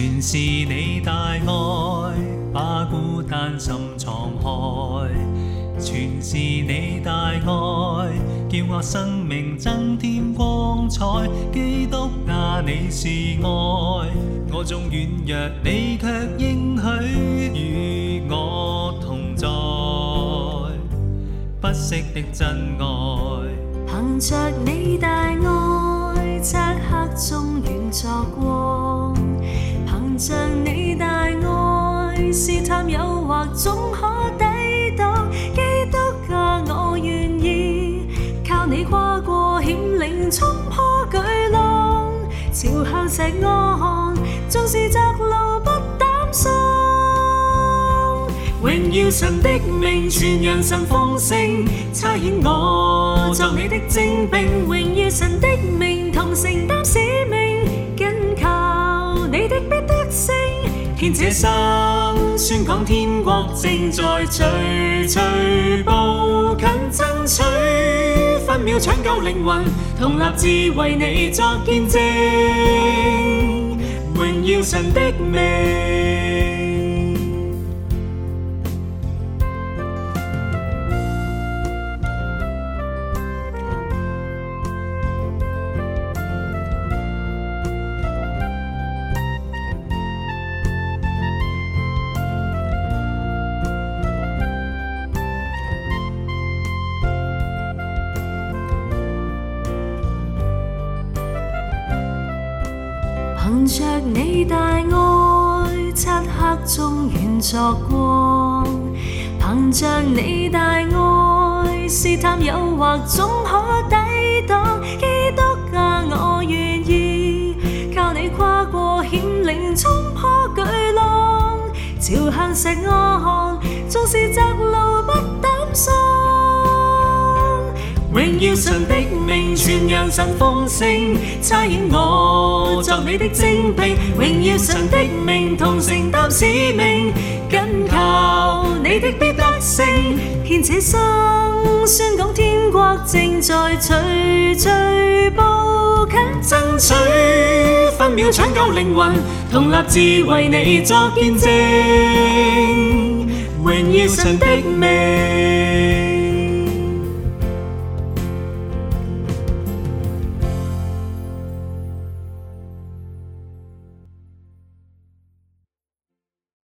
全是你大爱，把孤单心敞开。全是你大爱，叫我生命增添光彩。基督啊，你是爱，我纵软弱，你却应许与我同在。不息的真爱，凭着你大爱，漆黑中远作光。像你大爱，试探诱惑总可抵挡。基督啊，我愿意靠你跨过险岭，冲破巨浪，朝向石岸，纵是窄路不胆丧。荣耀神的名，全人神奉承，差遣我作你的精兵。荣耀神的名。生宣讲天国正在徐徐步近，争取分秒抢救灵魂，同立志为你作见证，荣耀神的名。凭着你大爱，漆黑中愿作光；凭着你大爱，试探诱惑总可抵挡。基督啊，我愿意靠你跨过险岭，冲破巨浪，朝向石岸。纵是窄路不胆丧，荣耀神的名，传扬神丰盛，差遣我。作你的精兵，荣耀神的命，同承担使命，紧靠你的必得胜，见证生，宣讲天国正在徐徐步近，争取分秒抢救灵魂，同立志为你作见证，荣耀神的命。